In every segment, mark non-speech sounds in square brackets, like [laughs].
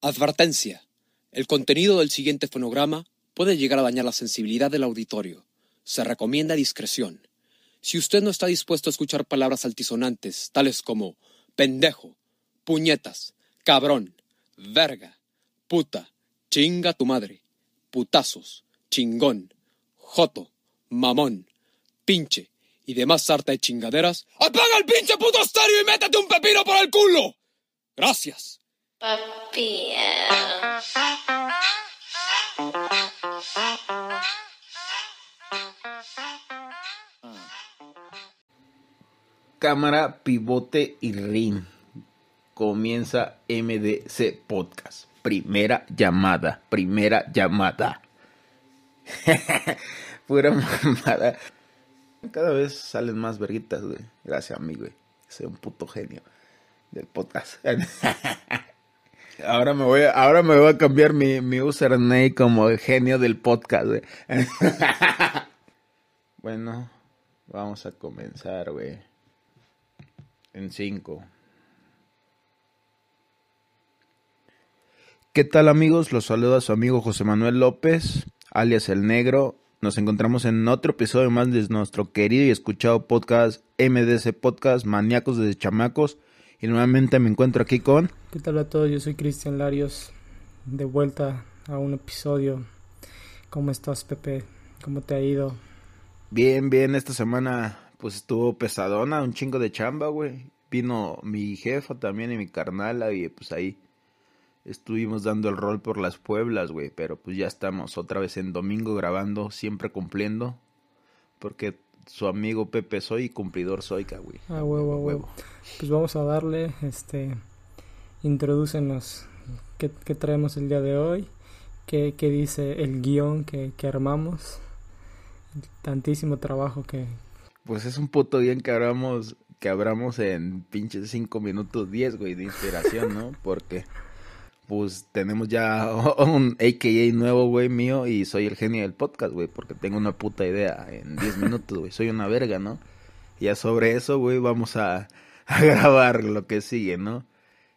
Advertencia. El contenido del siguiente fonograma puede llegar a dañar la sensibilidad del auditorio. Se recomienda discreción. Si usted no está dispuesto a escuchar palabras altisonantes, tales como pendejo, puñetas, cabrón, verga, puta, chinga tu madre, putazos, chingón, joto, mamón, pinche y demás sarta de chingaderas, ¡apaga el pinche puto estéreo y métete un pepino por el culo! Gracias. Papi. Cámara, pivote y ring. Comienza MDC Podcast. Primera llamada, primera llamada. [laughs] Pura mamada. Cada vez salen más verguitas, güey. Gracias a mí, güey. Soy un puto genio del podcast. [laughs] Ahora me voy a, ahora me voy a cambiar mi, mi username como el genio del podcast, [laughs] bueno, vamos a comenzar, güey. En 5. ¿Qué tal amigos? Los saluda su amigo José Manuel López, alias El Negro. Nos encontramos en otro episodio más de nuestro querido y escuchado podcast MDC Podcast, Maníacos de Chamacos. Y nuevamente me encuentro aquí con... ¿Qué tal a todos? Yo soy Cristian Larios, de vuelta a un episodio. ¿Cómo estás, Pepe? ¿Cómo te ha ido? Bien, bien, esta semana pues estuvo pesadona, un chingo de chamba, güey. Vino mi jefa también y mi carnala y pues ahí estuvimos dando el rol por las Pueblas, güey. Pero pues ya estamos otra vez en domingo grabando, siempre cumpliendo. Porque su amigo Pepe soy y cumplidor soy, güey. Ah, huevo, a huevo. Pues vamos a darle, este, introdúcenos qué, qué traemos el día de hoy, qué, qué dice el guion que, que armamos, tantísimo trabajo que... Pues es un puto bien que abramos, que abramos en pinches 5 minutos 10, güey, de inspiración, ¿no? Porque pues tenemos ya [laughs] un AKA nuevo, güey, mío, y soy el genio del podcast, güey, porque tengo una puta idea en 10 minutos, güey, soy una verga, ¿no? Y ya sobre eso, güey, vamos [laughs] a, grabar lo que sigue, ¿no?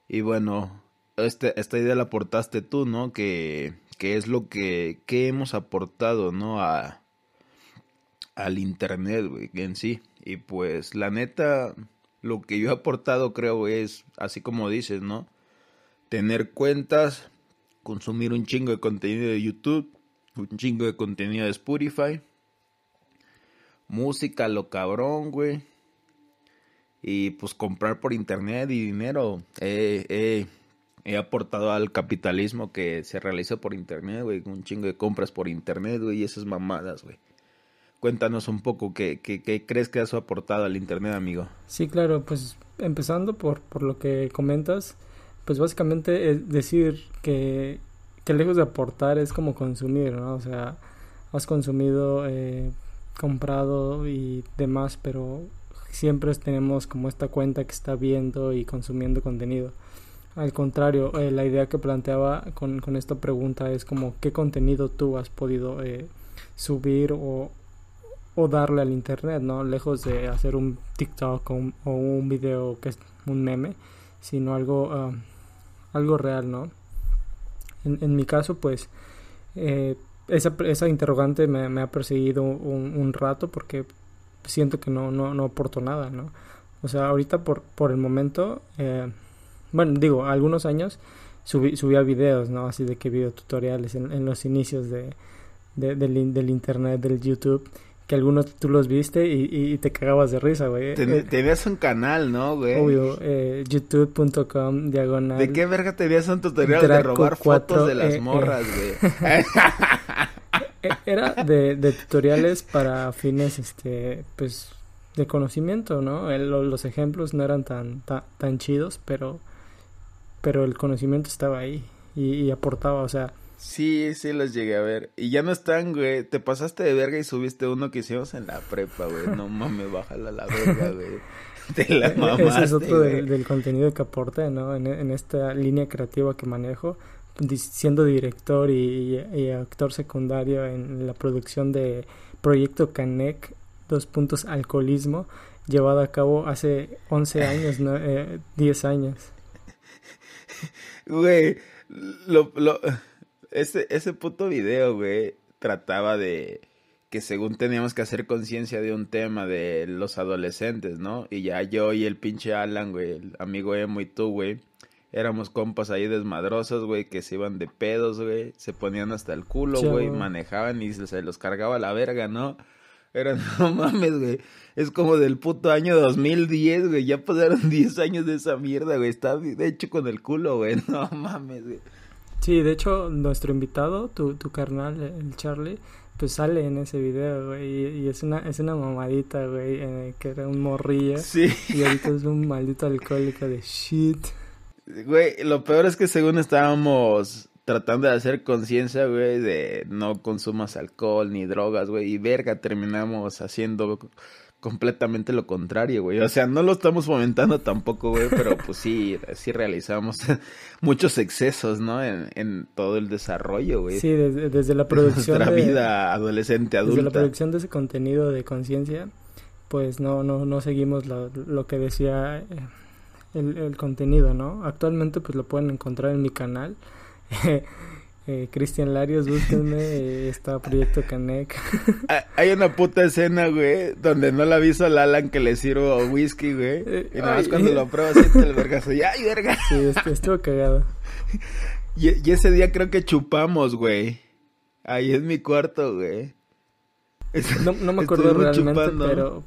Y bueno, este, esta idea la aportaste tú, ¿no? Que, que es lo que, que hemos aportado, ¿no? A, al internet, güey, en sí. Y pues, la neta, lo que yo he aportado, creo, es, así como dices, ¿no? Tener cuentas, consumir un chingo de contenido de YouTube, un chingo de contenido de Spotify, música, lo cabrón, güey. Y pues comprar por internet y dinero. he aportado al capitalismo que se realiza por internet, güey. Un chingo de compras por internet, güey. Y esas mamadas, güey. Cuéntanos un poco qué, qué, qué, crees que has aportado al internet, amigo. Sí, claro, pues empezando por, por lo que comentas pues básicamente es decir que, que lejos de aportar es como consumir, ¿no? O sea, has consumido, eh, comprado y demás, pero siempre tenemos como esta cuenta que está viendo y consumiendo contenido. Al contrario, eh, la idea que planteaba con, con, esta pregunta es como qué contenido tú has podido eh, subir o, o, darle al internet, ¿no? Lejos de hacer un TikTok o un, o un video que es un meme, sino algo uh, algo real, ¿no? En, mi caso, pues, eh, esa, esa interrogante me, ha perseguido un, rato porque siento que no, no, no aporto nada, ¿no? O sea, ahorita por, por el momento, eh, bueno, digo, algunos años subí, subía videos, ¿no? Así de que videotutoriales en, en los inicios de, de, del, del internet, del YouTube que algunos tú los viste y, y te cagabas de risa, güey. Te, tenías un canal, ¿no, güey? Obvio, eh, youtube.com diagonal. ¿De qué verga tenías un tutorial de robar 4, fotos de las eh, morras, güey? [laughs] Eh. Era de, de, tutoriales para fines, este, pues, de conocimiento, ¿no? El, los ejemplos no eran tan, tan, tan chidos, pero, pero el conocimiento estaba ahí y, y aportaba, o sea Sí, sí los llegué a ver. Y ya no están, güey. Te pasaste de verga y subiste uno que hicimos en la prepa, güey. No mames, bájala la verga, güey. [laughs] Te la mamaste, Ese es otro del, del, contenido que aporte, ¿no? En, en, esta línea creativa que manejo. Siendo director y, y, y, actor secundario en la producción de Proyecto Canec, dos puntos alcoholismo, llevado a cabo hace 11 [laughs] años, ¿no? Eh, 10 años. Güey Lo, lo, ese, ese puto video, güey, trataba de que según teníamos que hacer conciencia de un tema de los adolescentes, ¿no? Y ya yo y el pinche Alan, güey, el amigo Emo y tú, güey, éramos compas ahí desmadrosos, güey, que se iban de pedos, güey, se ponían hasta el culo, güey, manejaban y se los cargaba la verga, ¿no? Era, [laughs] no mames, güey. Es como del puto año 2010, güey. Ya pasaron [laughs] 10 años de esa mierda, güey. Está de hecho con el culo, güey. [laughs] No mames, güey. Sí, de hecho, nuestro invitado, tu, tu carnal, el Charlie, pues sale en ese video, güey. Y, es una es una mamadita, güey, eh, que era un morrillo. Sí. Y ahorita es un maldito alcohólico de shit. Güey, lo peor es que según estábamos tratando de hacer conciencia, güey, de no consumas alcohol ni drogas, güey. Y verga, terminamos haciendo completamente lo contrario, güey. O sea, no lo estamos fomentando tampoco, güey, pero pues sí, [laughs] sí realizamos [laughs] muchos excesos, ¿no? En, en todo el desarrollo, güey. Sí, desde, la [laughs] producción. Nuestra vida adolescente, adulta. Desde la producción de ese contenido de conciencia, pues no, no, no seguimos lo, lo que decía eh, el, el contenido, ¿no? Actualmente, pues lo pueden encontrar en mi canal. Eh, Cristian Larios, búsquenme, [laughs] eh, está Proyecto Canek. Hay una puta escena, güey, donde no la aviso al Alan que le sirvo whisky, güey. Eh, y nada más cuando lo prueba siente el vergazo. ¡Y ay, verga! Sí, estuvo cagado. Y, ese día creo que chupamos, güey. Ahí es mi cuarto, güey. No, no me acuerdo realmente, pero...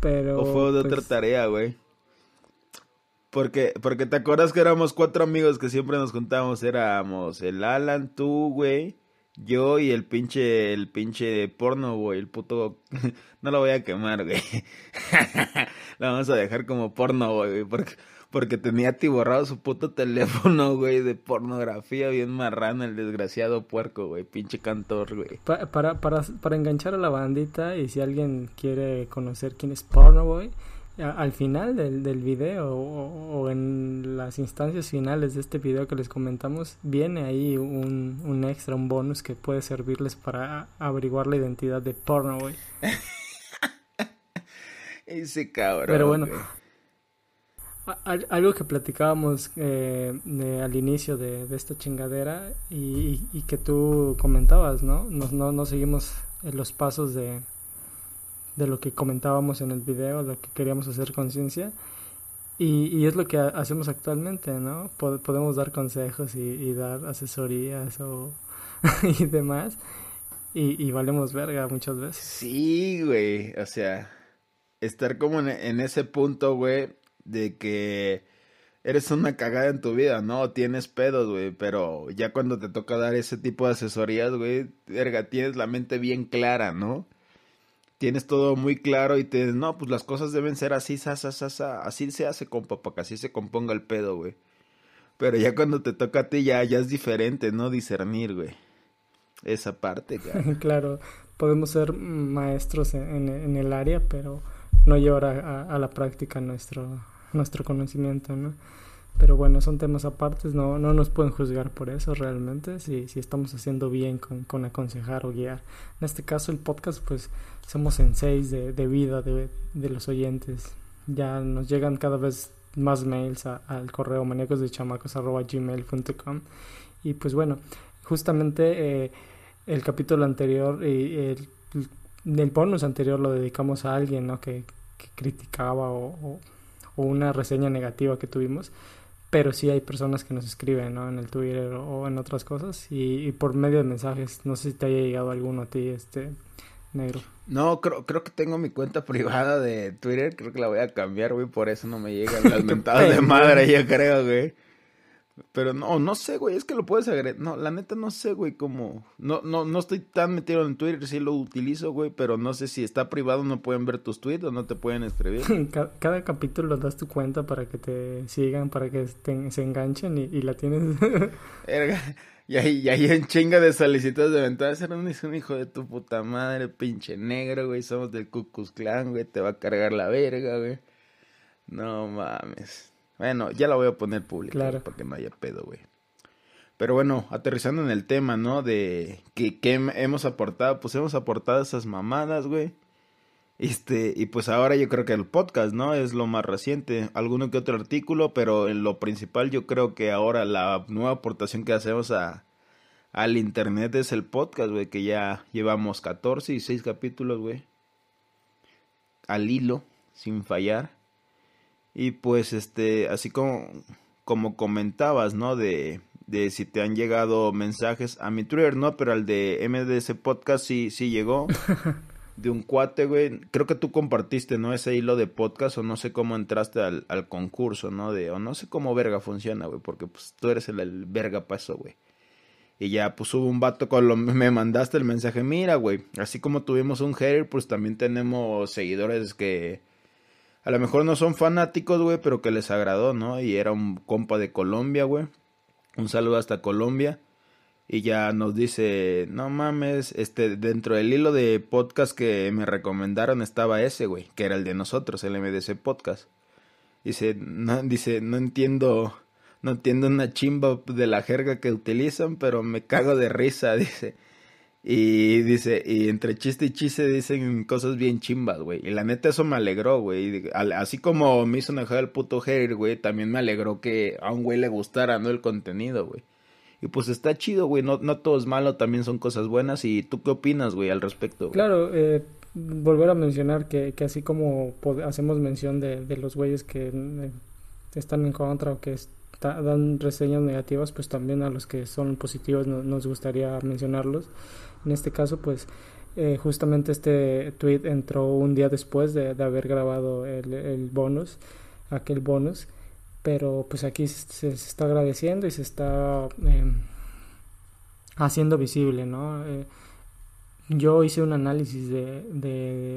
pero... O fue de otra pues tarea, güey. Porque, porque te acuerdas que éramos cuatro amigos que siempre nos juntábamos, éramos el Alan, tú, güey, yo y el pinche, el pinche porno, güey, el puto, [laughs] no lo voy a quemar, güey, [laughs] lo vamos a dejar como porno, güey, porque, porque tenía atiborrado su puto [laughs] teléfono, güey, de pornografía bien marrano, el desgraciado puerco, güey, pinche cantor, güey. para, para, para enganchar a la bandita y si alguien quiere conocer quién es porno, güey, al final del, del video o, en las instancias finales de este video que les comentamos, viene ahí un, un extra, un bonus que puede servirles para averiguar la identidad de porno, güey. [laughs] Ese cabrón. Pero bueno, algo que platicábamos eh, al inicio de, esta chingadera y, y, que tú comentabas, ¿no? No, no, no seguimos los pasos de, de lo que comentábamos en el video, lo que queríamos hacer conciencia. Y, y, es lo que hacemos actualmente, ¿no? podemos dar consejos y, dar asesorías o, [laughs] y demás. Y, y, valemos verga muchas veces. Sí, güey. O sea, estar como en, en ese punto, güey, de que eres una cagada en tu vida, ¿no? Tienes pedos, güey, pero ya cuando te toca dar ese tipo de asesorías, güey, verga, tienes la mente bien clara, ¿no? Tienes todo muy claro y te no, pues las cosas deben ser así, sa, sa, sa, así se hace, compa, para que así se componga el pedo, güey. Pero ya cuando te toca a ti ya, ya es diferente, ¿no? Discernir, güey. Esa parte, claro. [laughs] claro, podemos ser maestros en, en, el área, pero no llevar a, a, la práctica nuestro, nuestro conocimiento, ¿no? Pero bueno, son temas apartes, no, no nos pueden juzgar por eso realmente, si, si estamos haciendo bien con, con aconsejar o guiar. En este caso el podcast, pues somos en seis de, de vida de, de, los oyentes. Ya nos llegan cada vez más mails al correo gmail.com y pues bueno, justamente eh, el capítulo anterior y el, el bonus anterior lo dedicamos a alguien ¿no? que, criticaba o, o una reseña negativa que tuvimos pero sí hay personas que nos escriben ¿no? en el Twitter o en otras cosas y, por medio de mensajes. No sé si te haya llegado alguno a ti, este negro. No, creo, creo que tengo mi cuenta privada de Twitter, creo que la voy a cambiar, güey, por eso no me llegan las [laughs] mentadas de madre, yo creo, güey. Pero no, no sé, güey, es que lo puedes agregar. No, la neta no sé, güey, cómo. No, no, no estoy tan metido en Twitter, sí lo utilizo, güey, pero no sé si está privado, no pueden ver tus tweets o no te pueden escribir. [laughs] Cada, capítulo das tu cuenta para que te sigan, para que se enganchen y, la tienes. [laughs] y ahí, y ahí en chinga de solicitudes de ventaja, ser un, un hijo de tu puta madre, pinche negro, güey, somos del Cucus Clan, güey, te va a cargar la verga, güey. No mames. Bueno, ya la voy a poner pública. Claro. Para que no haya pedo, güey. Pero bueno, aterrizando en el tema, ¿no? De que, hemos aportado, pues hemos aportado esas mamadas, güey. Este, y pues ahora yo creo que el podcast, ¿no? Es lo más reciente. Alguno que otro artículo, pero en lo principal yo creo que ahora la nueva aportación que hacemos a, al internet es el podcast, güey, que ya llevamos 14 y 6 capítulos, güey. Al hilo, sin fallar. Y pues, este, así como, como comentabas, ¿no? De, de si te han llegado mensajes a mi Twitter, no, pero al de MDS Podcast sí, sí llegó. [laughs] de un cuate, güey. Creo que tú compartiste, ¿no? Ese hilo de podcast o no sé cómo entraste al, al concurso, ¿no? De, o no sé cómo verga funciona, güey, porque pues tú eres el, el verga paso, güey. Y ya, pues hubo un vato con lo... Me mandaste el mensaje, mira, güey, así como tuvimos un hater, pues también tenemos seguidores que... A lo mejor no son fanáticos, güey, pero que les agradó, ¿no? Y era un compa de Colombia, güey. Un saludo hasta Colombia y ya nos dice, no mames, este, dentro del hilo de podcast que me recomendaron estaba ese, güey, que era el de nosotros, el MDC Podcast. Dice, no, dice, no entiendo, no entiendo una chimba de la jerga que utilizan, pero me cago de risa, [laughs] dice. Y dice, y entre chiste y chiste dicen cosas bien chimbas, güey. Y la neta eso me alegró, güey. Así como me hizo enojar el puto hater, güey, también me alegró que a un güey le gustara, ¿no? El contenido, güey. Y pues está chido, güey. No, no todo es malo, también son cosas buenas. ¿Y tú qué opinas, güey, al respecto? Claro, eh, volver a mencionar que, que así como hacemos mención de, de los güeyes que eh, están en contra o que dan reseñas negativas, pues también a los que son positivos nos gustaría mencionarlos. En este caso, pues eh, justamente este tweet entró un día después de, de haber grabado el, el bonus, aquel bonus pero pues aquí se, está agradeciendo y se está em, haciendo visible, ¿no? Eh, yo hice un análisis de,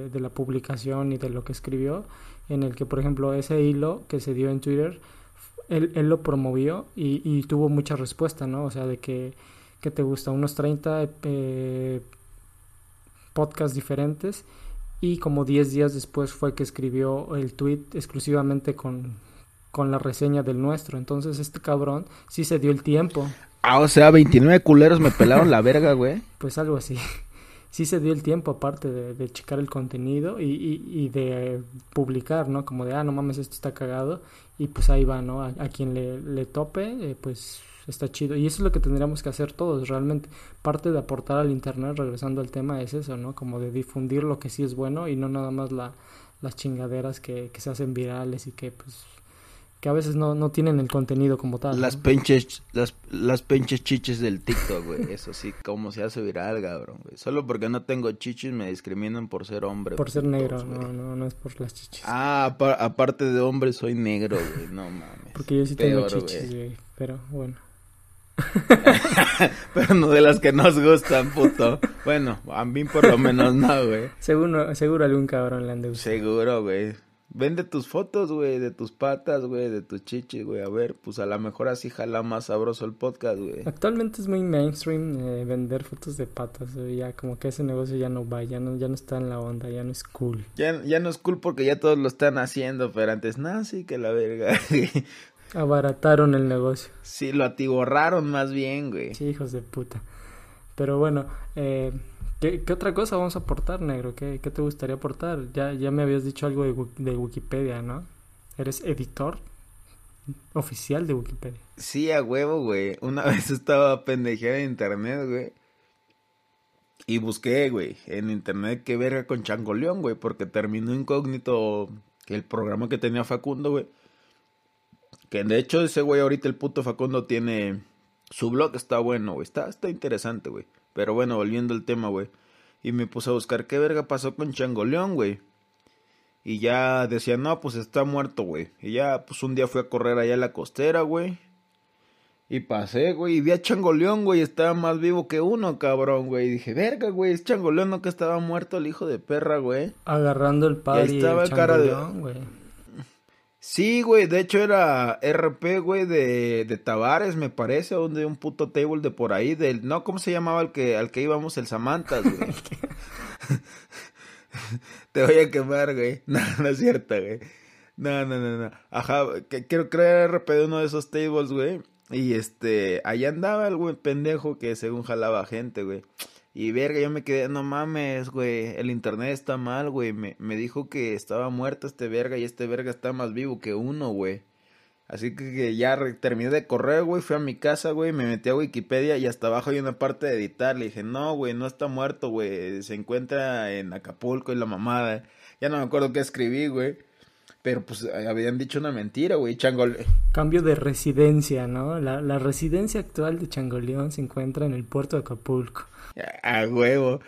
de, la publicación y de lo que escribió, en el que, por ejemplo, ese hilo que se dio en Twitter, él, él lo promovió y, y, tuvo mucha respuesta, ¿no? O sea, de que, que te gusta, unos 30 eh, podcasts diferentes y como 10 días después fue que escribió el tweet exclusivamente con con la reseña del nuestro. Entonces este cabrón sí se dio el tiempo. Ah, o sea, 29 culeros me pelaron la verga, güey. Pues algo así. Sí se dio el tiempo aparte de, de checar el contenido y, y, y, de publicar, ¿no? Como de, ah, no mames, esto está cagado. Y pues ahí va, ¿no? A, quien le, le tope, eh, pues está chido. Y eso es lo que tendríamos que hacer todos, realmente. Parte de aportar al Internet, regresando al tema, es eso, ¿no? Como de difundir lo que sí es bueno y no nada más la, las chingaderas que, que se hacen virales y que pues que a veces no, no tienen el contenido como tal. Las penches, las, las penches chiches del TikTok, güey. Eso sí, como se hace viral, cabrón, güey. Solo porque no tengo chiches me discriminan por ser hombre. Por ser negro, no, no, no es por las chiches. Ah, aparte de hombre soy negro, güey. No mames. Porque yo sí tengo chiches, güey. Pero bueno. [laughs] pero no de las que nos gustan, puto. Bueno, a mí por lo menos no, güey. Seguro, seguro algún cabrón le han de Seguro, güey. Vende tus fotos, güey, de tus patas, güey, de tus chichis, güey. A ver, pues a lo mejor así jala más sabroso el podcast, güey. Actualmente es muy mainstream eh, vender fotos de patas, güey. Ya como que ese negocio ya no va, ya no, ya no está en la onda, ya no es cool. Ya, ya no es cool porque ya todos lo están haciendo, pero antes, no, sí que la verga. [laughs] Abarataron el negocio. Sí, lo atiborraron más bien, güey. Sí, hijos de puta. Pero bueno, eh, ¿Qué, otra cosa vamos a aportar, negro? ¿Qué, ¿Qué, te gustaría aportar? Ya, ya me habías dicho algo de, de, Wikipedia, ¿no? ¿Eres editor oficial de Wikipedia? Sí, a huevo, güey. Una [laughs] vez estaba pendejeada en internet, güey. Y busqué, güey, en internet qué verga con Changoleón, güey, porque terminó incógnito el programa que tenía Facundo, güey. Que de hecho ese güey ahorita el puto Facundo tiene su blog está bueno, güey. Está, está interesante, güey. Pero bueno, volviendo al tema, güey. Y me puse a buscar qué verga pasó con Changoleón, güey. Y ya decía, no, pues está muerto, güey. Y ya, pues un día fui a correr allá a la costera, güey. Y pasé, güey, y vi a Changoleón, güey, estaba más vivo que uno, cabrón, güey. Y dije, verga, güey, es Changoleón, no que estaba muerto el hijo de perra, güey. Agarrando el palo. Y estaba el cara de... güey. Sí, güey, de hecho era RP, güey, de, de Tavares, me parece, o de un puto table de por ahí, del, no, ¿cómo se llamaba el que, al que íbamos, el Samantas, güey? [laughs] [laughs] Te voy a quemar, güey. [laughs] No, no es cierto, güey. No, no, no, no. Ajá, que, quiero creer RP de uno de esos tables, güey. Y este, allá andaba el güey pendejo que según jalaba gente, güey. Y verga, yo me quedé, no mames, güey, el internet está mal, güey. Me, me dijo que estaba muerto este verga y este verga está más vivo que uno, güey. Así que, ya terminé de correr, güey, fui a mi casa, güey, me metí a Wikipedia y hasta abajo hay una parte de editar. Le dije, no, güey, no está muerto, güey, se encuentra en Acapulco y la mamada. Ya no me acuerdo qué escribí, güey. Pero pues habían dicho una mentira, güey, Changol. Cambio de residencia, ¿no? La, la residencia actual de Changoleón se encuentra en el puerto de Acapulco. A huevo.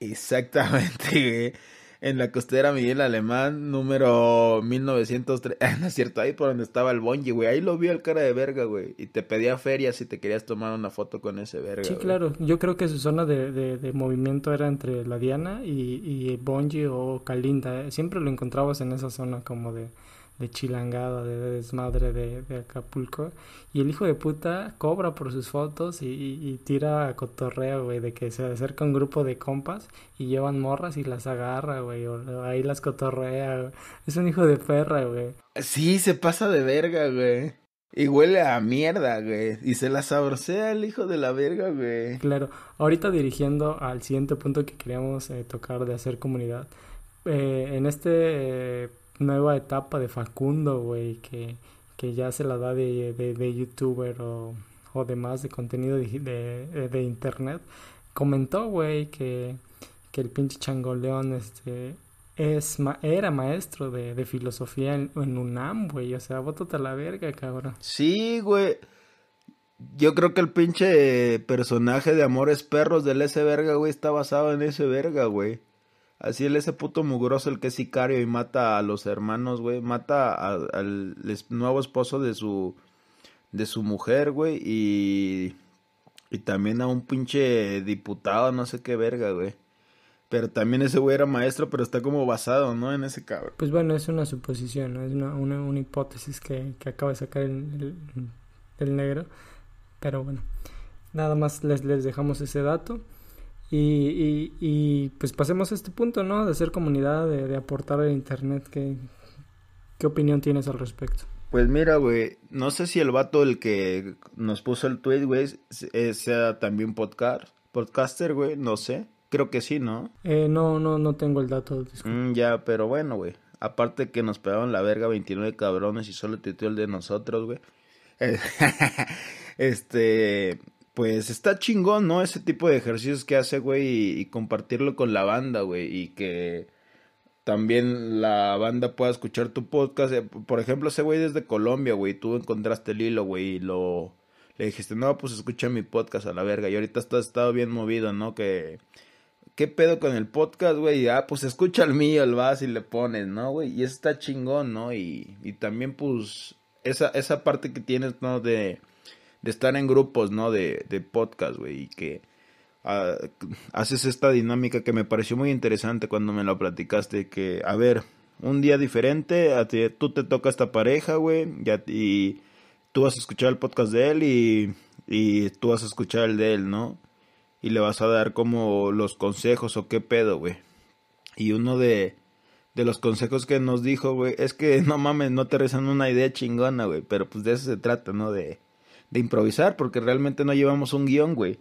Exactamente, en la costera Miguel Alemán, número 1903. [laughs] no es cierto, ahí por donde estaba el Bonji, güey. Ahí lo vi al cara de verga, güey. Y te pedía feria si te querías tomar una foto con ese verga. Sí, claro. Yo creo que su zona de, de, movimiento era entre la Diana y, y Bonji o Calinda. Siempre lo encontrabas en esa zona como de de chilangada, de, desmadre de, Acapulco. Y el hijo de puta cobra por sus fotos y, y, tira cotorreo, güey, de que se acerca un grupo de compas y llevan morras y las agarra, güey, o ahí las cotorrea, Es un hijo de perra, güey. Sí, se pasa de verga, güey. Y huele a mierda, güey. Y se la saborsea el hijo de la verga, güey. Claro. Ahorita dirigiendo al siguiente punto que queríamos eh, tocar de hacer comunidad. Eh, en este nueva etapa de Facundo, güey, que, que ya se la da de, de, youtuber o, o demás de contenido de, de, internet, comentó, güey, que, que el pinche changoleón, este, es era maestro de, filosofía en, en, UNAM, güey, o sea, bótate a la verga, cabrón. Sí, güey. Yo creo que el pinche personaje de Amores Perros del ese verga, güey, está basado en ese verga, güey. Así él, ese puto mugroso, el que es sicario y mata a los hermanos, güey. Mata al nuevo esposo de su, de su mujer, güey. Y, y también a un pinche diputado, no sé qué verga, güey. Pero también ese güey era maestro, pero está como basado, ¿no? En ese cabrón. Pues bueno, es una suposición. Es una, una, hipótesis que, que, acaba de sacar el, el, negro. Pero bueno, nada más les, les dejamos ese dato. Y, y, pues pasemos a este punto, ¿no? De ser comunidad, de, aportar al Internet. ¿Qué, ¿Qué opinión tienes al respecto? Pues mira, güey, no sé si el vato el que nos puso el tweet, güey, sea también podcast, podcaster, güey, no sé. Creo que sí, ¿no? Eh, no, no, no tengo el dato. Mm, ya, pero bueno, güey. Aparte que nos pegaron la verga 29 cabrones y solo te el de nosotros, güey. [laughs] este, pues está chingón, ¿no? Ese tipo de ejercicios que hace, güey, y, compartirlo con la banda, güey, y que también la banda pueda escuchar tu podcast. Eh, por ejemplo, ese güey desde Colombia, güey, tú encontraste el hilo, güey, y lo... Le dijiste, no, pues escucha mi podcast a la verga. Y ahorita has estado bien movido, ¿no? Que... ¿Qué pedo con el podcast, güey? Ah, pues escucha el mío, el vas y le pones, ¿no, güey? Y eso está chingón, ¿no? Y, y también, pues, esa, esa parte que tienes, ¿no? De de estar en grupos, ¿no? De, de podcast, güey, y que ah, haces esta dinámica que me pareció muy interesante cuando me lo platicaste, que, a ver, un día diferente, a ti, tú te toca esta pareja, güey, y tú vas a escuchar el podcast de él y, y tú vas a escuchar el de él, ¿no? Y le vas a dar como los consejos o qué pedo, güey. Y uno de, de los consejos que nos dijo, güey, es que [laughs] no mames, no te rezan una idea chingona, güey, pero pues de eso se trata, ¿no? De, de improvisar, porque realmente no llevamos un guion, güey.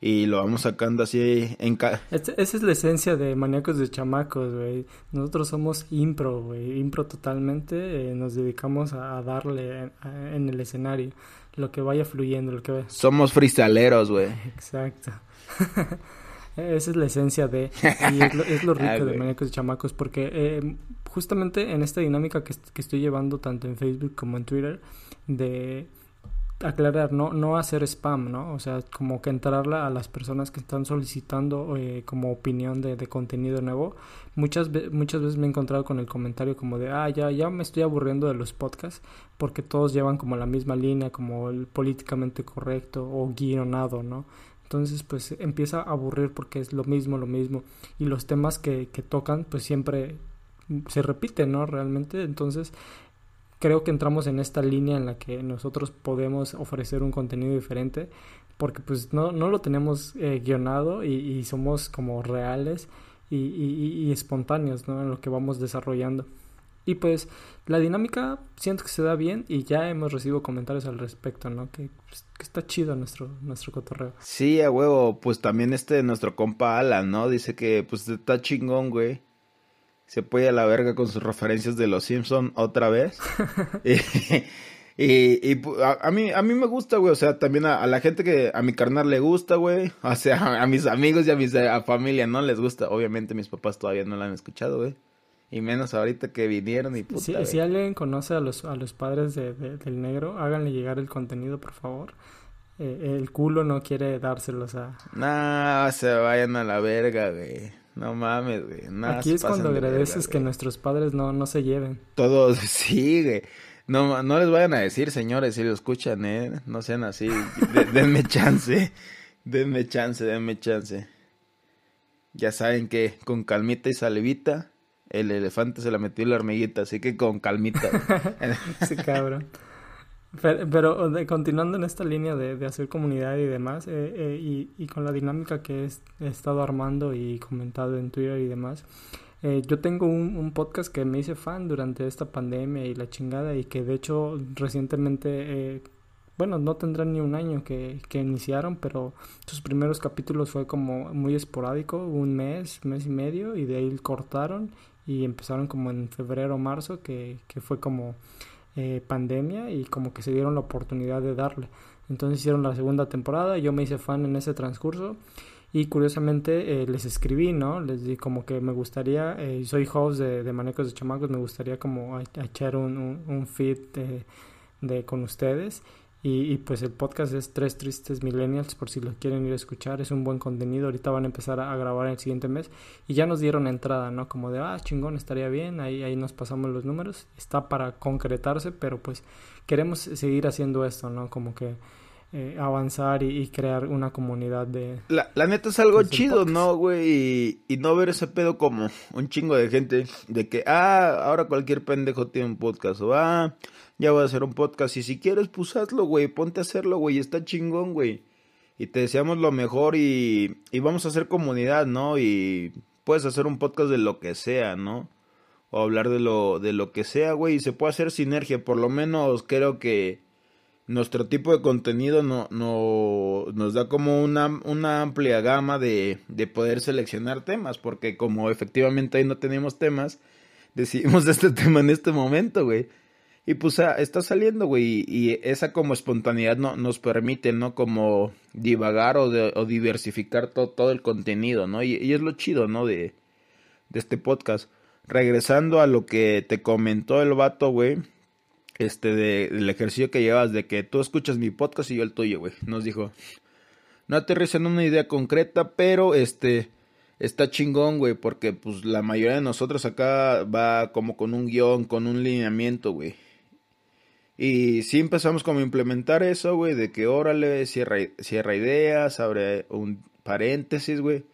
Y lo vamos sacando así en... esa es la esencia de Maníacos de Chamacos, güey. Nosotros somos impro, güey. Impro totalmente. Eh, nos dedicamos a, darle en, el escenario lo que vaya fluyendo, lo que Somos freestaleros, güey. Exacto. [laughs] Esa es la esencia de... Y es lo, [laughs] rico ah, de Maníacos de Chamacos, porque eh, justamente en esta dinámica que, que estoy llevando tanto en Facebook como en Twitter, de aclarar, no, no hacer spam, ¿no? O sea, como que entrarle a las personas que están solicitando eh, como opinión de, de, contenido nuevo. Muchas, muchas veces me he encontrado con el comentario como de, ah, ya, ya me estoy aburriendo de los podcasts porque todos llevan como la misma línea, como el políticamente correcto o guionado, ¿no? Entonces, pues empieza a aburrir porque es lo mismo, lo mismo. Y los temas que, que tocan, pues siempre se repiten, ¿no? Realmente, entonces creo que entramos en esta línea en la que nosotros podemos ofrecer un contenido diferente porque pues no, no lo tenemos eh, guionado y, somos como reales y, y, espontáneos ¿no? en lo que vamos desarrollando. Y pues la dinámica siento que se da bien y ya hemos recibido comentarios al respecto, ¿no? Que, pues, está chido nuestro, nuestro cotorreo. Sí, a huevo, pues también este nuestro compa Alan, ¿no? Dice que pues está chingón, güey. Se puede a la verga con sus referencias de los Simpson otra vez. [laughs] y, y, a, mí a mí me gusta, güey, o sea, también a, la gente que a mi carnal le gusta, güey, o sea, [laughs] a, mis amigos y a mi familia no les gusta. Obviamente mis papás todavía no la han escuchado, güey. Y menos ahorita que vinieron y puta. Si, alguien conoce a los, a los padres de, del negro, háganle llegar el contenido, por favor. Eh, el culo no quiere dárselos a... No, se vayan a la verga, güey. No mames, güey. Aquí es cuando agradeces que nuestros padres no, no se lleven. Todos, [laughs] sí, güey. No, no les vayan a decir, señores, si lo escuchan, ¿eh? No sean así. denme chance. [laughs] Denme chance, denme chance. Ya saben que con calmita y salivita el elefante se la metió en la hormiguita, así que con calmita. [laughs] sí, cabrón. Pero, continuando en esta línea de, hacer comunidad y demás, eh, eh, y, y, con la dinámica que he, estado armando y comentado en Twitter y demás, eh, yo tengo un, podcast que me hice fan durante esta pandemia y la chingada, y que de hecho recientemente, bueno, no tendrán ni un año que, que iniciaron, pero sus primeros capítulos fue como muy esporádico, un mes, mes y medio, y de ahí cortaron y empezaron como en febrero o marzo, que, que fue como eh, pandemia y como que se dieron la oportunidad de darle. Entonces hicieron la segunda temporada, yo me hice fan en ese transcurso y curiosamente eh, les escribí, ¿no? Les di como que me gustaría, eh, soy host de, Manecos de Chamacos, me gustaría como echar un, un, feed de, de, con ustedes y, pues el podcast es Tres Tristes Millennials, por si lo quieren ir a escuchar. Es un buen contenido. Ahorita van a empezar a, grabar el siguiente mes. Y ya nos dieron entrada, ¿no? Como de, ah, chingón, estaría bien. Ahí, ahí nos pasamos los números. Está para concretarse, pero pues queremos seguir haciendo esto, ¿no? Como que eh, avanzar y, crear una comunidad de... La, la neta es algo chido, ¿no, güey? Y, y, no ver ese pedo como un chingo de gente de que, ah, ahora cualquier pendejo tiene un podcast o, ah ya voy a hacer un podcast. Y si quieres, pues hazlo, güey, ponte a hacerlo, güey, está chingón, güey. Y te deseamos lo mejor y, y vamos a hacer comunidad, ¿no? Y puedes hacer un podcast de lo que sea, ¿no? O hablar de lo, de lo que sea, güey, y se puede hacer sinergia. Por lo menos creo que nuestro tipo de contenido no, no, nos da como una, una amplia gama de, de poder seleccionar temas, porque como efectivamente ahí no tenemos temas, decidimos [laughs] de este tema en este momento, güey. Y pues ah, está saliendo, güey, y esa como espontaneidad no, nos permite, ¿no? Como divagar o, o diversificar todo el contenido, ¿no? Y, es lo chido, ¿no? De, de este podcast. Regresando a lo que te comentó el vato, güey, este, de, del ejercicio que llevas, de que tú escuchas mi podcast y yo el tuyo, güey. Nos dijo, no aterriza en una idea concreta, pero este, está chingón, güey, porque pues la mayoría de nosotros acá va como con un guion, con un lineamiento, güey. Y sí empezamos como a implementar eso, güey, de que órale, cierra, cierra ideas, abre un paréntesis, güey.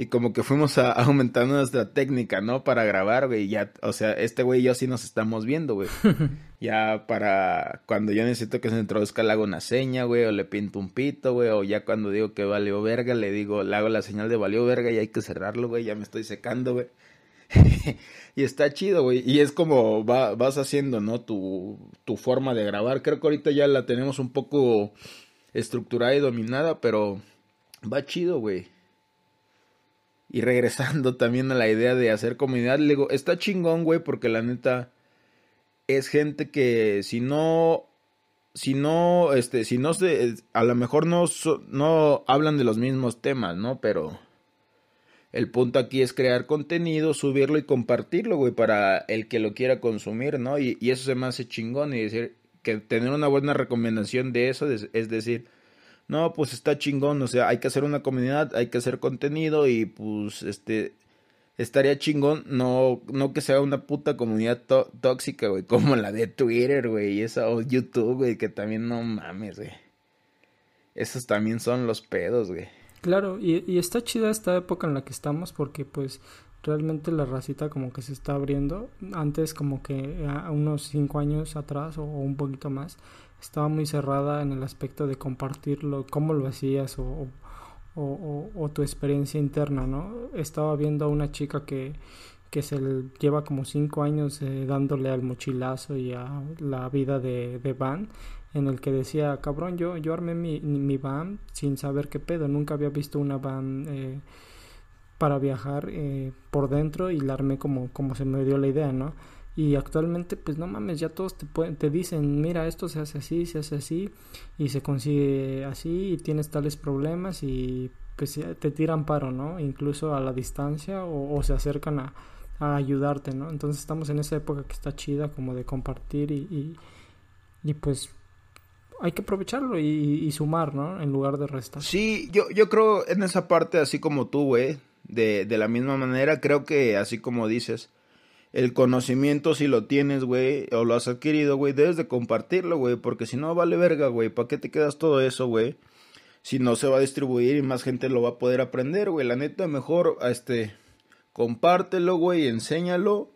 Y como que fuimos a, [laughs] aumentando nuestra técnica, ¿no? Para grabar, güey. Ya, o sea, este güey y yo sí nos estamos viendo, güey. [laughs] ya para cuando yo necesito que se introduzca, le hago una seña, güey, o le pinto un pito, güey. O ya cuando digo que valió verga, le digo, le hago la señal de valió verga y hay que cerrarlo, güey. Ya me estoy secando, güey. [laughs] y está chido, güey. Y es como va, vas haciendo, ¿no? Tu, tu forma de grabar. Creo que ahorita ya la tenemos un poco estructurada y dominada, pero va chido, güey. Y regresando [laughs] también a la idea de hacer comunidad, le digo, está chingón, güey, porque la neta es gente que si no si no este si no se a lo mejor no no hablan de los mismos temas, ¿no? Pero el punto aquí es crear contenido, subirlo y compartirlo, güey, para el que lo quiera consumir, ¿no? Y, eso se me hace chingón y decir que tener una buena recomendación de eso es, decir, no, pues está chingón, o sea, hay que hacer una comunidad, hay que hacer contenido y pues este estaría chingón no no que sea una puta comunidad tóxica, güey, como la de Twitter, güey, y esa o YouTube, güey, que también no mames, güey. Esos también son los pedos, güey. Claro, y, y está chida esta época en la que estamos porque pues realmente la racita como que se está abriendo. Antes como que a unos cinco años atrás o, un poquito más estaba muy cerrada en el aspecto de compartirlo, cómo lo hacías o, o, tu experiencia interna, ¿no? Estaba viendo a una chica que, que se lleva como cinco años eh, dándole al mochilazo y a la vida de, de van en el que decía cabrón yo yo armé mi, mi van sin saber qué pedo nunca había visto una van eh, para viajar eh, por dentro y la armé como como se me dio la idea no y actualmente pues no mames ya todos te pueden, te dicen mira esto se hace así se hace así y se consigue así y tienes tales problemas y pues te tiran paro no incluso a la distancia o se acercan a a ayudarte, ¿no? Entonces estamos en esa época que está chida como de compartir y, y, pues hay que aprovecharlo y, sumar, ¿no? En lugar de restar. Sí, yo, yo creo en esa parte así como tú, güey, de, de la misma manera, creo que así como dices, el conocimiento si lo tienes, güey, o lo has adquirido, güey, debes de compartirlo, güey, porque si no vale verga, güey, ¿para qué te quedas todo eso, güey? Si no se va a distribuir y más gente lo va a poder aprender, güey, la neta mejor, este, compártelo, güey, enséñalo.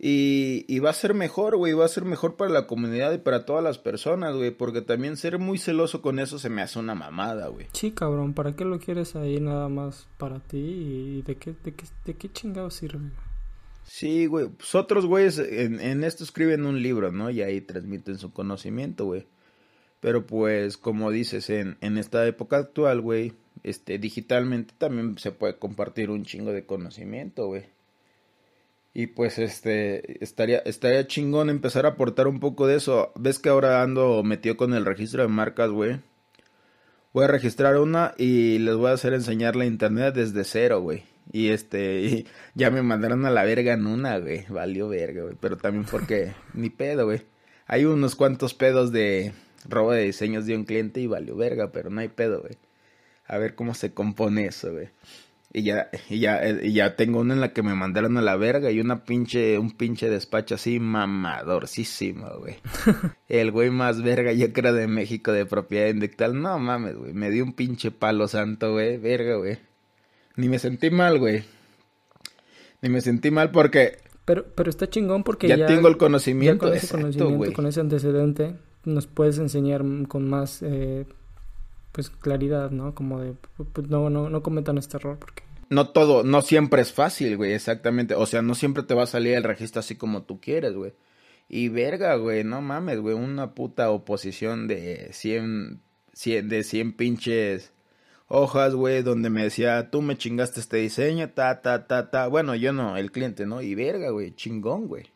Y, y, va a ser mejor, güey, va a ser mejor para la comunidad y para todas las personas, güey, porque también ser muy celoso con eso se me hace una mamada, güey. Sí, cabrón, ¿para qué lo quieres ahí nada más para ti y de qué, de qué, de qué chingado sirve? Sí, güey, pues otros güeyes en, en esto escriben un libro, ¿no? Y ahí transmiten su conocimiento, güey. Pero pues, como dices, en, en esta época actual, güey, este, digitalmente también se puede compartir un chingo de conocimiento, güey. Y pues este estaría estaría chingón empezar a aportar un poco de eso. Ves que ahora ando metido con el registro de marcas, güey. Voy a registrar una y les voy a hacer enseñar la internet desde cero, güey. Y este, ya me mandaron a la verga en una, güey. Valió verga, güey. Pero también porque [laughs] ni pedo, güey. Hay unos cuantos pedos de robo de diseños de un cliente y valió verga, pero no hay pedo, güey a ver cómo se compone eso, güey. Y ya, y ya, y ya tengo una en la que me mandaron a la verga y una pinche, un pinche despacho así mamadorcísimo, güey. [laughs] El güey más verga, yo creo, de México de propiedad intelectual. No mames, güey. Me dio un pinche palo santo, güey. Verga, güey. Ni me sentí mal, güey. Ni me sentí mal porque... Pero, pero está chingón porque ya... Ya tengo el conocimiento. con ese conocimiento, con ese antecedente, nos puedes enseñar con más... Eh pues claridad, ¿no? Como de, pues, no, no, no cometan este error porque... No todo, no siempre es fácil, güey, exactamente. O sea, no siempre te va a salir el registro así como tú quieres, güey. Y verga, güey, no mames, güey, una puta oposición de 100, 100 de 100 pinches hojas, güey, donde me decía, tú me chingaste este diseño, ta, ta, ta, ta. Bueno, yo no, el cliente, ¿no? Y verga, güey, chingón, güey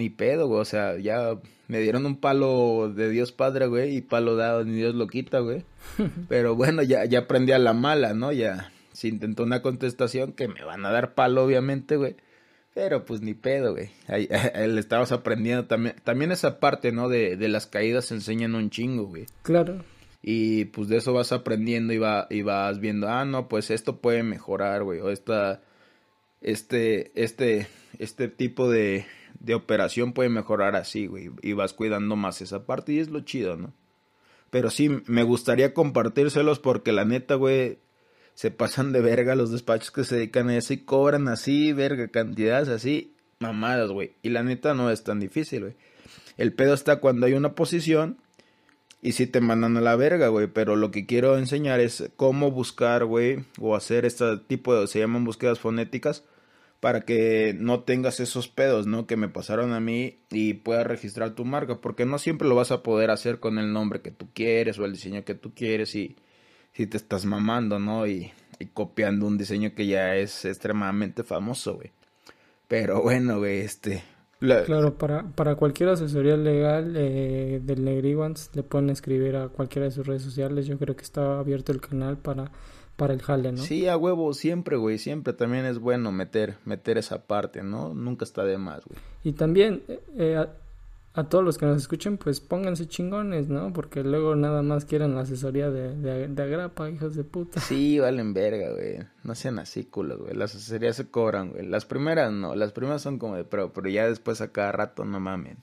ni pedo, güey. O sea, ya me dieron un palo de Dios Padre, güey, y palo dado ni Dios lo quita, güey. [laughs] Pero bueno, ya, ya aprendí a la mala, ¿no? Ya se intentó una contestación que me van a dar palo, obviamente, güey. Pero pues ni pedo, güey. Ahí, [laughs] le estabas aprendiendo también. También esa parte, ¿no? De, de las caídas se enseñan un chingo, güey. Claro. Y pues de eso vas aprendiendo y, va, y vas viendo, ah, no, pues esto puede mejorar, güey. O esta, este, este, este tipo de, de operación puede mejorar así, güey. Y vas cuidando más esa parte y es lo chido, ¿no? Pero sí, me gustaría compartírselos porque la neta, güey, se pasan de verga los despachos que se dedican a eso y cobran así, verga, cantidades así, mamadas, güey. Y la neta no es tan difícil, güey. El pedo está cuando hay una posición y si te mandan a la verga, güey. Pero lo que quiero enseñar es cómo buscar, güey, o hacer este tipo de, se llaman búsquedas fonéticas para que no tengas esos pedos, ¿no? Que me pasaron a mí y puedas registrar tu marca, porque no siempre lo vas a poder hacer con el nombre que tú quieres o el diseño que tú quieres y si te estás mamando, ¿no? Y, copiando un diseño que ya es extremadamente famoso, güey. Pero bueno, güey, este... Claro, para, para cualquier asesoría legal eh, del Negriguans le pueden escribir a cualquiera de sus redes sociales. Yo creo que está abierto el canal para para el jale, ¿no? Sí, a huevo, siempre, güey, siempre también es bueno meter, meter esa parte, ¿no? Nunca está de más, güey. Y también, eh, eh, a, todos los que nos escuchen, pues pónganse chingones, ¿no? Porque luego nada más quieren la asesoría de, de, agrapa, hijos de puta. Sí, valen verga, güey. No sean así culos, güey. Las asesorías se cobran, güey. Las primeras no, las primeras son como de pro, pero ya después a cada rato no mamen.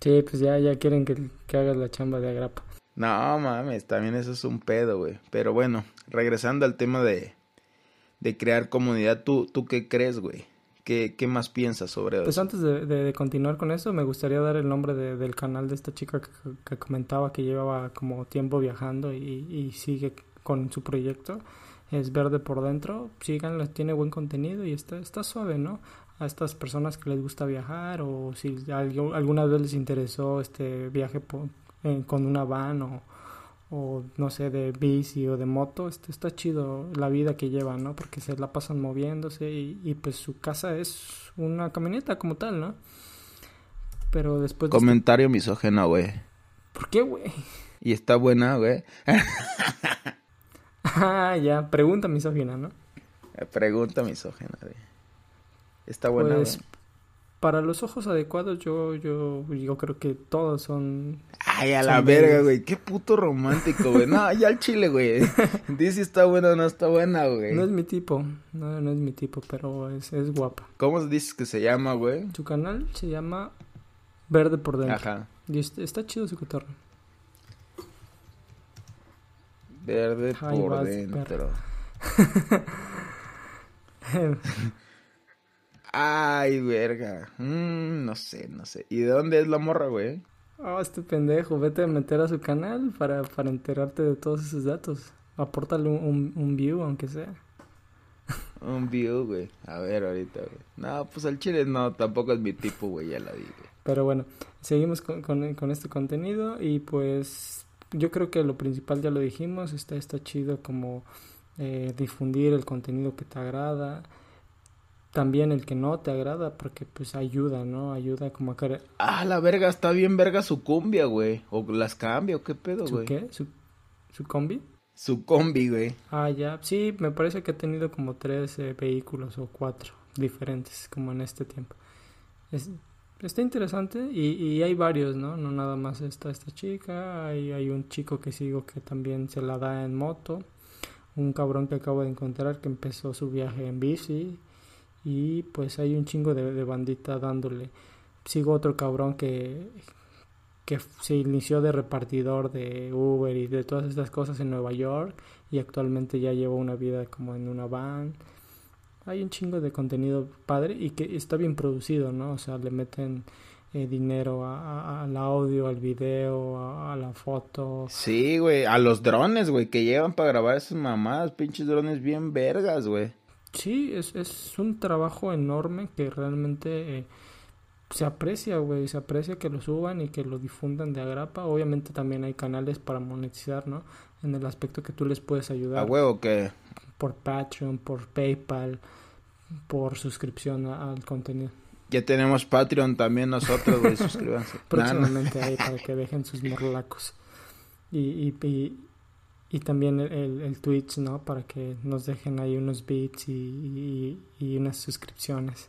sí, pues ya, ya quieren que, que hagas la chamba de agrapa. No mames, también eso es un pedo, güey. Pero bueno, regresando al tema de, de crear comunidad, ¿tú, tú qué crees, güey? ¿Qué, ¿Qué, más piensas sobre eso? Pues antes de, de, continuar con eso, me gustaría dar el nombre de, del canal de esta chica que, comentaba que llevaba como tiempo viajando y, y, sigue con su proyecto. es verde por dentro, síganlo, tiene buen contenido y está, está suave, ¿no? A estas personas que les gusta viajar o si alguna vez les interesó este viaje con una van o, o no sé, de bici o de moto, este, está chido la vida que llevan, ¿no? Porque se la pasan moviéndose y, y pues su casa es una camioneta como tal, ¿no? Pero después... Este Comentario misógeno, güey. ¿Por qué, güey? Y está buena, güey. [laughs] ah, ya, pregunta misógina, ¿no? Eh, pregunta misógina, güey. Está buena, pues, Para los ojos adecuados, yo, yo, yo creo que todos son. Ay, a la verga, güey. Qué puto romántico, güey. No, ya al chile, güey. [laughs] Dice si está buena o no está buena, güey. No es mi tipo. No, no es mi tipo, pero es, es guapa. ¿Cómo dices que se llama, güey? Su canal se llama Verde por dentro. Ajá. Y está, chido su cotorro. Verde por dentro. [laughs] [laughs] Ay, verga. Mm, no sé, no sé. ¿Y de dónde es la morra, güey? Oh, este pendejo. Vete a meter a su canal para, para enterarte de todos esos datos. Apórtale un, un, view, aunque sea. Un view, güey. A ver, ahorita, güey. No, pues al chile no, tampoco es mi tipo, güey, ya la vi, Pero bueno, seguimos con, con, este contenido y pues yo creo que lo principal ya lo dijimos. Está, está chido como eh, difundir el contenido que te agrada también el que no te agrada porque pues ayuda, ¿no? Ayuda como a... Ah, la verga, está bien verga su cumbia, güey. O las cambia, o qué pedo, güey. ¿Su qué? ¿Su, ¿Su combi? Su combi, güey. Ah, ya. Sí, me parece que ha tenido como tres eh, vehículos o cuatro diferentes como en este tiempo. Es, está interesante y, y, hay varios, ¿no? No nada más está esta chica, hay, hay un chico que sigo que también se la da en moto, un cabrón que acabo de encontrar que empezó su viaje en bici, y pues hay un chingo de, bandita dándole. Sigo otro cabrón que, que se inició de repartidor de Uber y de todas estas cosas en Nueva York y actualmente ya lleva una vida como en una van. Hay un chingo de contenido padre y que está bien producido, ¿no? O sea, le meten eh, dinero al audio, al video, a, la foto. Sí, güey, a los drones, güey, que llevan para grabar esas mamadas, pinches drones bien vergas, güey. Sí, es, es un trabajo enorme que realmente eh, se aprecia, güey, se aprecia que lo suban y que lo difundan de agrapa. Obviamente también hay canales para monetizar, ¿no? En el aspecto que tú les puedes ayudar. ¿A huevo que Por Patreon, por PayPal, por suscripción al contenido. Ya tenemos Patreon también nosotros, güey, [laughs] suscríbanse. Próximamente ahí para que dejen sus morlacos. Y, y, y también el, el, Twitch, ¿no? Para que nos dejen ahí unos bits y, y, unas suscripciones.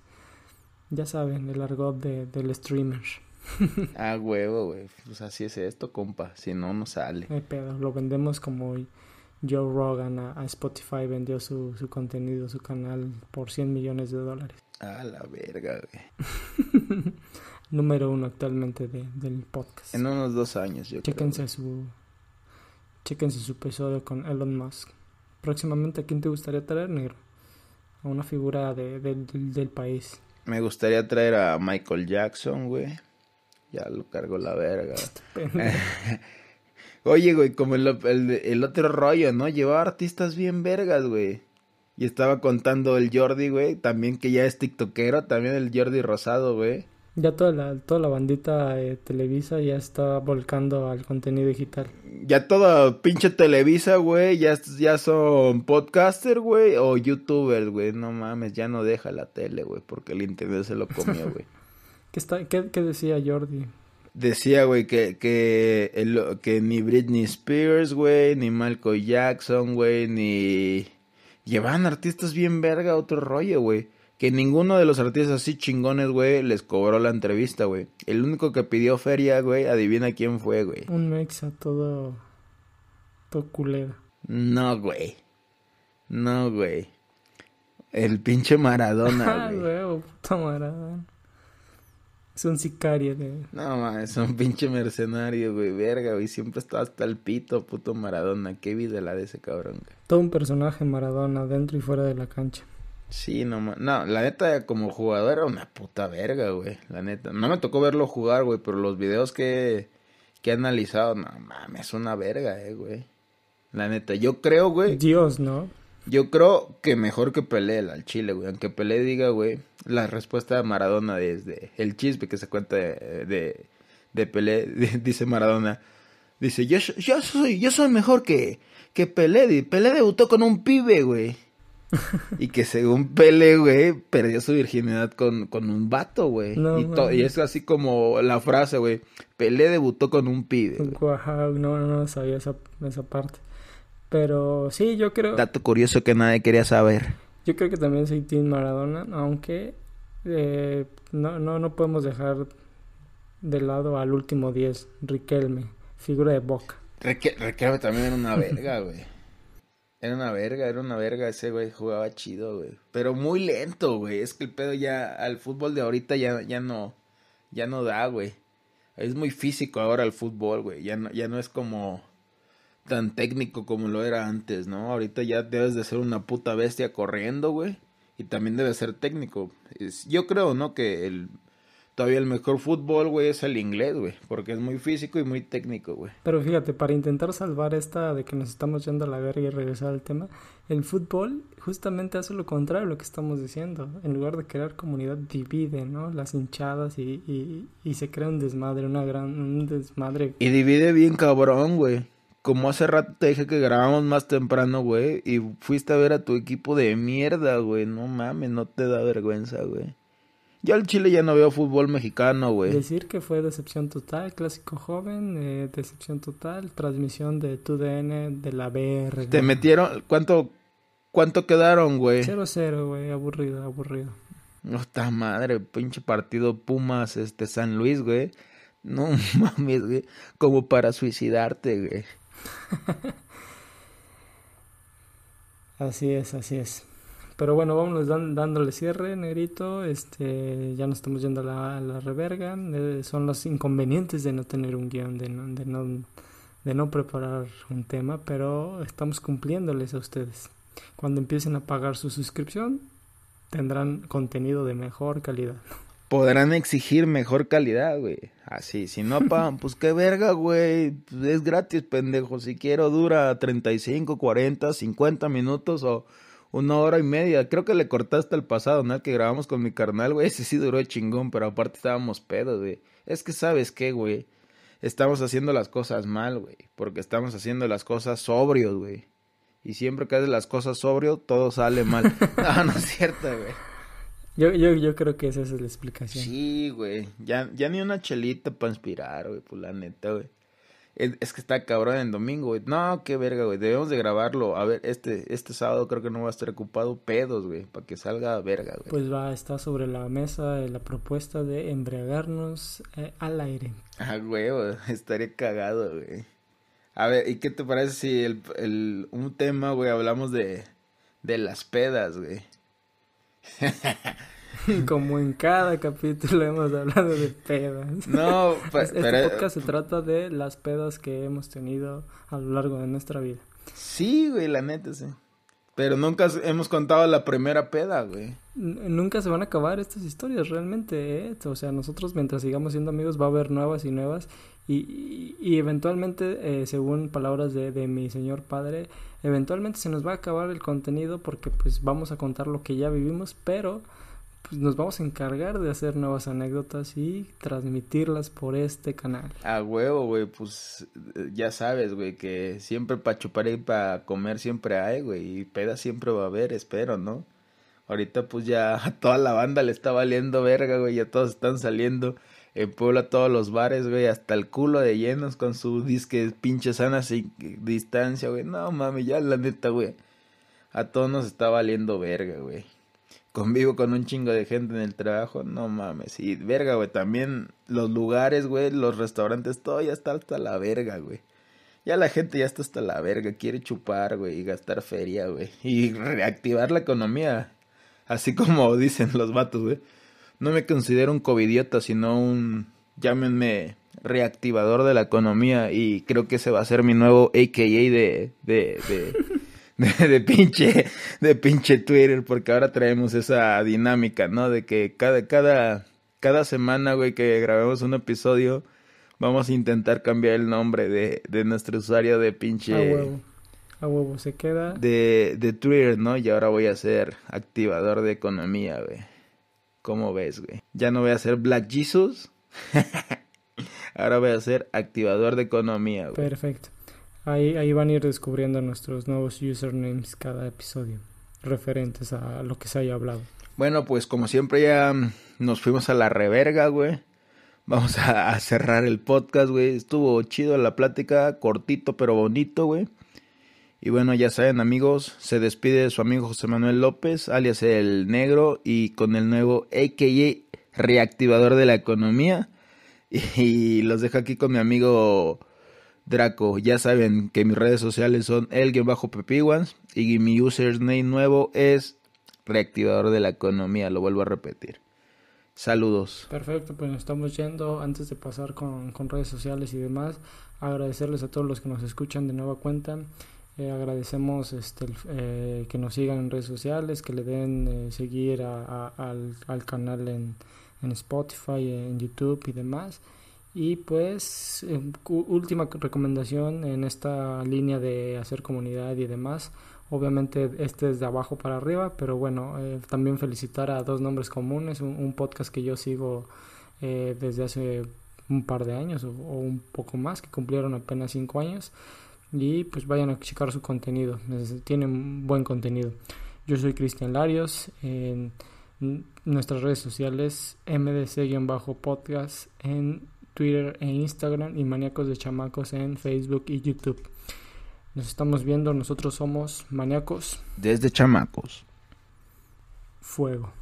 Ya saben, el argot de, del streamer. [laughs] ah, huevo, güey. Pues así es esto, compa. Si no, no sale. Ay, pero lo vendemos como Joe Rogan a, Spotify vendió su, su contenido, su canal por 100 millones de dólares. Ah, la verga, güey. [laughs] Número uno actualmente de, del podcast. En unos dos años, yo Chéquense su Chéquense su episodio con Elon Musk. Próximamente, ¿a quién te gustaría traer, negro? A una figura de, del país. Me gustaría traer a Michael Jackson, güey. Ya lo cargo la verga. [laughs] [laughs] Oye, güey, como el, el, otro rollo, ¿no? Llevaba artistas bien vergas, güey. Y estaba contando el Jordi, güey, también que ya es tiktokero, también el Jordi Rosado, güey. Ya toda la, toda la bandita de Televisa ya está volcando al contenido digital. Ya toda pinche Televisa, güey, ya, ya son podcaster, güey, o youtubers, güey. No mames, ya no deja la tele, güey, porque el internet se lo comió, güey. [laughs] ¿Qué, está, qué, qué decía Jordi? Decía, güey, que, que, el, que ni Britney Spears, güey, ni Michael Jackson, güey, ni... Llevan artistas bien verga otro rollo, güey que ninguno de los artistas así chingones, güey, les cobró la entrevista, güey. El único que pidió feria, güey, adivina quién fue, güey. Un mexa todo... todo culero. No, güey. No, güey. El pinche Maradona, [laughs] ah, güey. puto Maradona. Es un sicario, güey. No, man, es un pinche mercenario, güey. Verga, güey. Siempre está hasta el pito, puto Maradona. Qué vida la de ese cabrón, güey. Todo un personaje Maradona, dentro y fuera de la cancha. Sí, no, no, la neta como jugador era una puta verga, güey, la neta. No me tocó verlo jugar, güey, pero los videos que, que he analizado, no mames, es una verga, eh, güey. La neta, yo creo, güey. Dios, ¿no? Yo creo que mejor que Pelé al Chile, güey. Aunque Pelé diga, güey, la respuesta de Maradona desde el chispe que se cuenta de, de, de Pelé, [laughs] dice Maradona. Dice, yo, yo, soy, yo soy mejor que, que Pelé. Pelé debutó con un pibe, güey. [laughs] y que según Pelé, güey, perdió su virginidad con, con un vato, güey. y, y, es así como la frase, güey. Pelé debutó con un pibe. no, no, no sabía esa, esa parte. Pero sí, yo creo... Dato curioso que nadie quería saber. Yo creo que también soy Team Maradona, aunque eh, no, no, no podemos dejar de lado al último 10, Riquelme, figura de boca. Riquelme también era una verga, güey. Era una verga, era una verga ese güey, jugaba chido, güey. Pero muy lento, güey. Es que el pedo ya, al fútbol de ahorita ya, ya no, ya no da, güey. Es muy físico ahora el fútbol, güey. Ya no, ya no es como tan técnico como lo era antes, ¿no? Ahorita ya debes de ser una puta bestia corriendo, güey. Y también debe ser técnico. yo creo, ¿no? Que el, todavía el mejor fútbol, güey, es el inglés, güey. Porque es muy físico y muy técnico, güey. Pero fíjate, para intentar salvar esta de que nos estamos yendo a la verga y regresar al tema, el fútbol justamente hace lo contrario a lo que estamos diciendo. En lugar de crear comunidad, divide, ¿no? Las hinchadas y, y, y se crea un desmadre, una gran, un desmadre. Y divide bien cabrón, güey como hace rato te dije que grabamos más temprano, güey, y fuiste a ver a tu equipo de mierda, güey. No mames, no te da vergüenza, güey. Yo al Chile ya no veo fútbol mexicano, güey. Decir que fue decepción total, clásico joven, eh, decepción total, transmisión de tu DN de la BR. Te metieron, ¿cuánto, cuánto quedaron, güey? 0-0, güey, aburrido, aburrido. No está madre, pinche partido Pumas, este, San Luis, güey. No [laughs] mames, güey, como para suicidarte, güey. [laughs] así es, así es. Pero bueno, vámonos dándole cierre, negrito. Este, ya nos estamos yendo a la, la reverga. Eh, son los inconvenientes de no tener un guion, de no, de, no, preparar un tema, pero estamos cumpliéndoles a ustedes. Cuando empiecen a pagar su suscripción, tendrán contenido de mejor calidad podrán exigir mejor calidad, güey. Así, si no pagan, pues qué verga, güey. Es gratis, pendejo. Si quiero dura 35, 40, 50 minutos o una hora y media. Creo que le cortaste el pasado, ¿no? Que grabamos con mi carnal, güey. [laughs] Ese sí duró chingón, pero aparte estábamos pedos, güey. Es que sabes qué, güey. Estamos haciendo las cosas mal, güey. Porque estamos haciendo las cosas sobrios, güey. Y siempre que haces las cosas sobrio, todo sale mal. [laughs] [laughs] no, no es cierto, güey. Yo, yo, yo creo que esa es la explicación. Sí, güey. Ya, ya ni una chelita para inspirar, güey, pues la neta, güey. Es, que está cabrón en domingo, güey. No, qué verga, güey. Debemos de grabarlo. A ver, este, este sábado creo que no va a estar ocupado pedos, güey. Para que salga verga, güey. Pues va, está sobre la mesa la propuesta de embriagarnos eh, al aire. Ah, güey, [laughs] estaría cagado, güey. A ver, ¿y qué te parece si el, el, un tema, güey, hablamos de, de las pedas, güey? [laughs] [laughs] Como en cada capítulo hemos hablado de pedas. No, [laughs] pues, este podcast se trata de las pedas que hemos tenido a lo largo de nuestra vida. Sí, güey, la neta, sí. Pero nunca hemos contado la primera peda, güey. nunca se van a acabar estas historias, realmente, ¿eh? O sea, nosotros mientras sigamos siendo amigos va a haber nuevas y nuevas. Y, y, eventualmente, eh, según palabras de, de mi señor padre, eventualmente se nos va a acabar el contenido porque pues vamos a contar lo que ya vivimos, pero pues nos vamos a encargar de hacer nuevas anécdotas y transmitirlas por este canal. A huevo, güey, pues ya sabes, güey, que siempre para chupar y para comer siempre hay, güey, y peda siempre va a haber, espero, ¿no? Ahorita pues ya [laughs] a toda la banda le está valiendo verga, güey, ya todos están saliendo en Puebla todos los bares, güey, hasta el culo de llenos con su disque pinche sana sin distancia, güey. No mami, ya la neta, güey. A todos nos está valiendo verga, güey convivo con un chingo de gente en el trabajo, no mames. Y verga, güey, también los lugares, güey, los restaurantes, todo ya está hasta la verga, güey. Ya la gente ya está hasta la verga, quiere chupar, güey, y gastar feria, güey. Y reactivar la economía. Así como [laughs] dicen los vatos, güey. No me considero un covidiota, sino un, llámenme, reactivador de la economía. Y creo que ese va a ser mi nuevo AKA de, de, de [laughs] [laughs] de, pinche, de pinche Twitter, porque ahora traemos esa dinámica, ¿no? De que cada, cada, cada semana, güey, que grabemos un episodio, vamos a intentar cambiar el nombre de, de nuestro usuario de pinche... A huevo se queda. De, de Twitter, ¿no? Y ahora voy a ser activador de economía, güey. ¿Cómo ves, güey? Ya no voy a ser Black Jesus. [laughs] ahora voy a ser activador de economía, güey. Perfecto. Ahí, ahí van a ir descubriendo nuestros nuevos usernames cada episodio, referentes a lo que se haya hablado. Bueno, pues como siempre ya nos fuimos a la reverga, güey. Vamos a, cerrar el podcast, güey. Estuvo chido la plática, cortito pero bonito, güey. Y bueno, ya saben amigos, se despide su amigo José Manuel López, alias el negro, y con el nuevo AKA reactivador de la economía. [laughs] Y los dejo aquí con mi amigo Draco. Ya saben que mis redes sociales son el-pepiguans y mi username nuevo es reactivador de la economía, lo vuelvo a repetir. Saludos. Perfecto, pues nos estamos yendo. Antes de pasar con, con redes sociales y demás, agradecerles a todos los que nos escuchan de nueva cuenta. Eh, agradecemos este, eh, que nos sigan en redes sociales, que le den eh, seguir a, a, al, al, canal en, en, Spotify, en YouTube y demás. Y pues, última recomendación en esta línea de hacer comunidad y demás. Obviamente este es de abajo para arriba, pero bueno, eh, también felicitar a dos nombres comunes, un, podcast que yo sigo eh, desde hace un par de años o, o, un poco más, que cumplieron apenas cinco años. Y pues vayan a checar su contenido, tienen buen contenido. Yo soy Cristian Larios, en nuestras redes sociales MDC-podcast en Twitter e Instagram y Maníacos de Chamacos en Facebook y YouTube. Nos estamos viendo, nosotros somos maníacos. Desde chamacos. Fuego.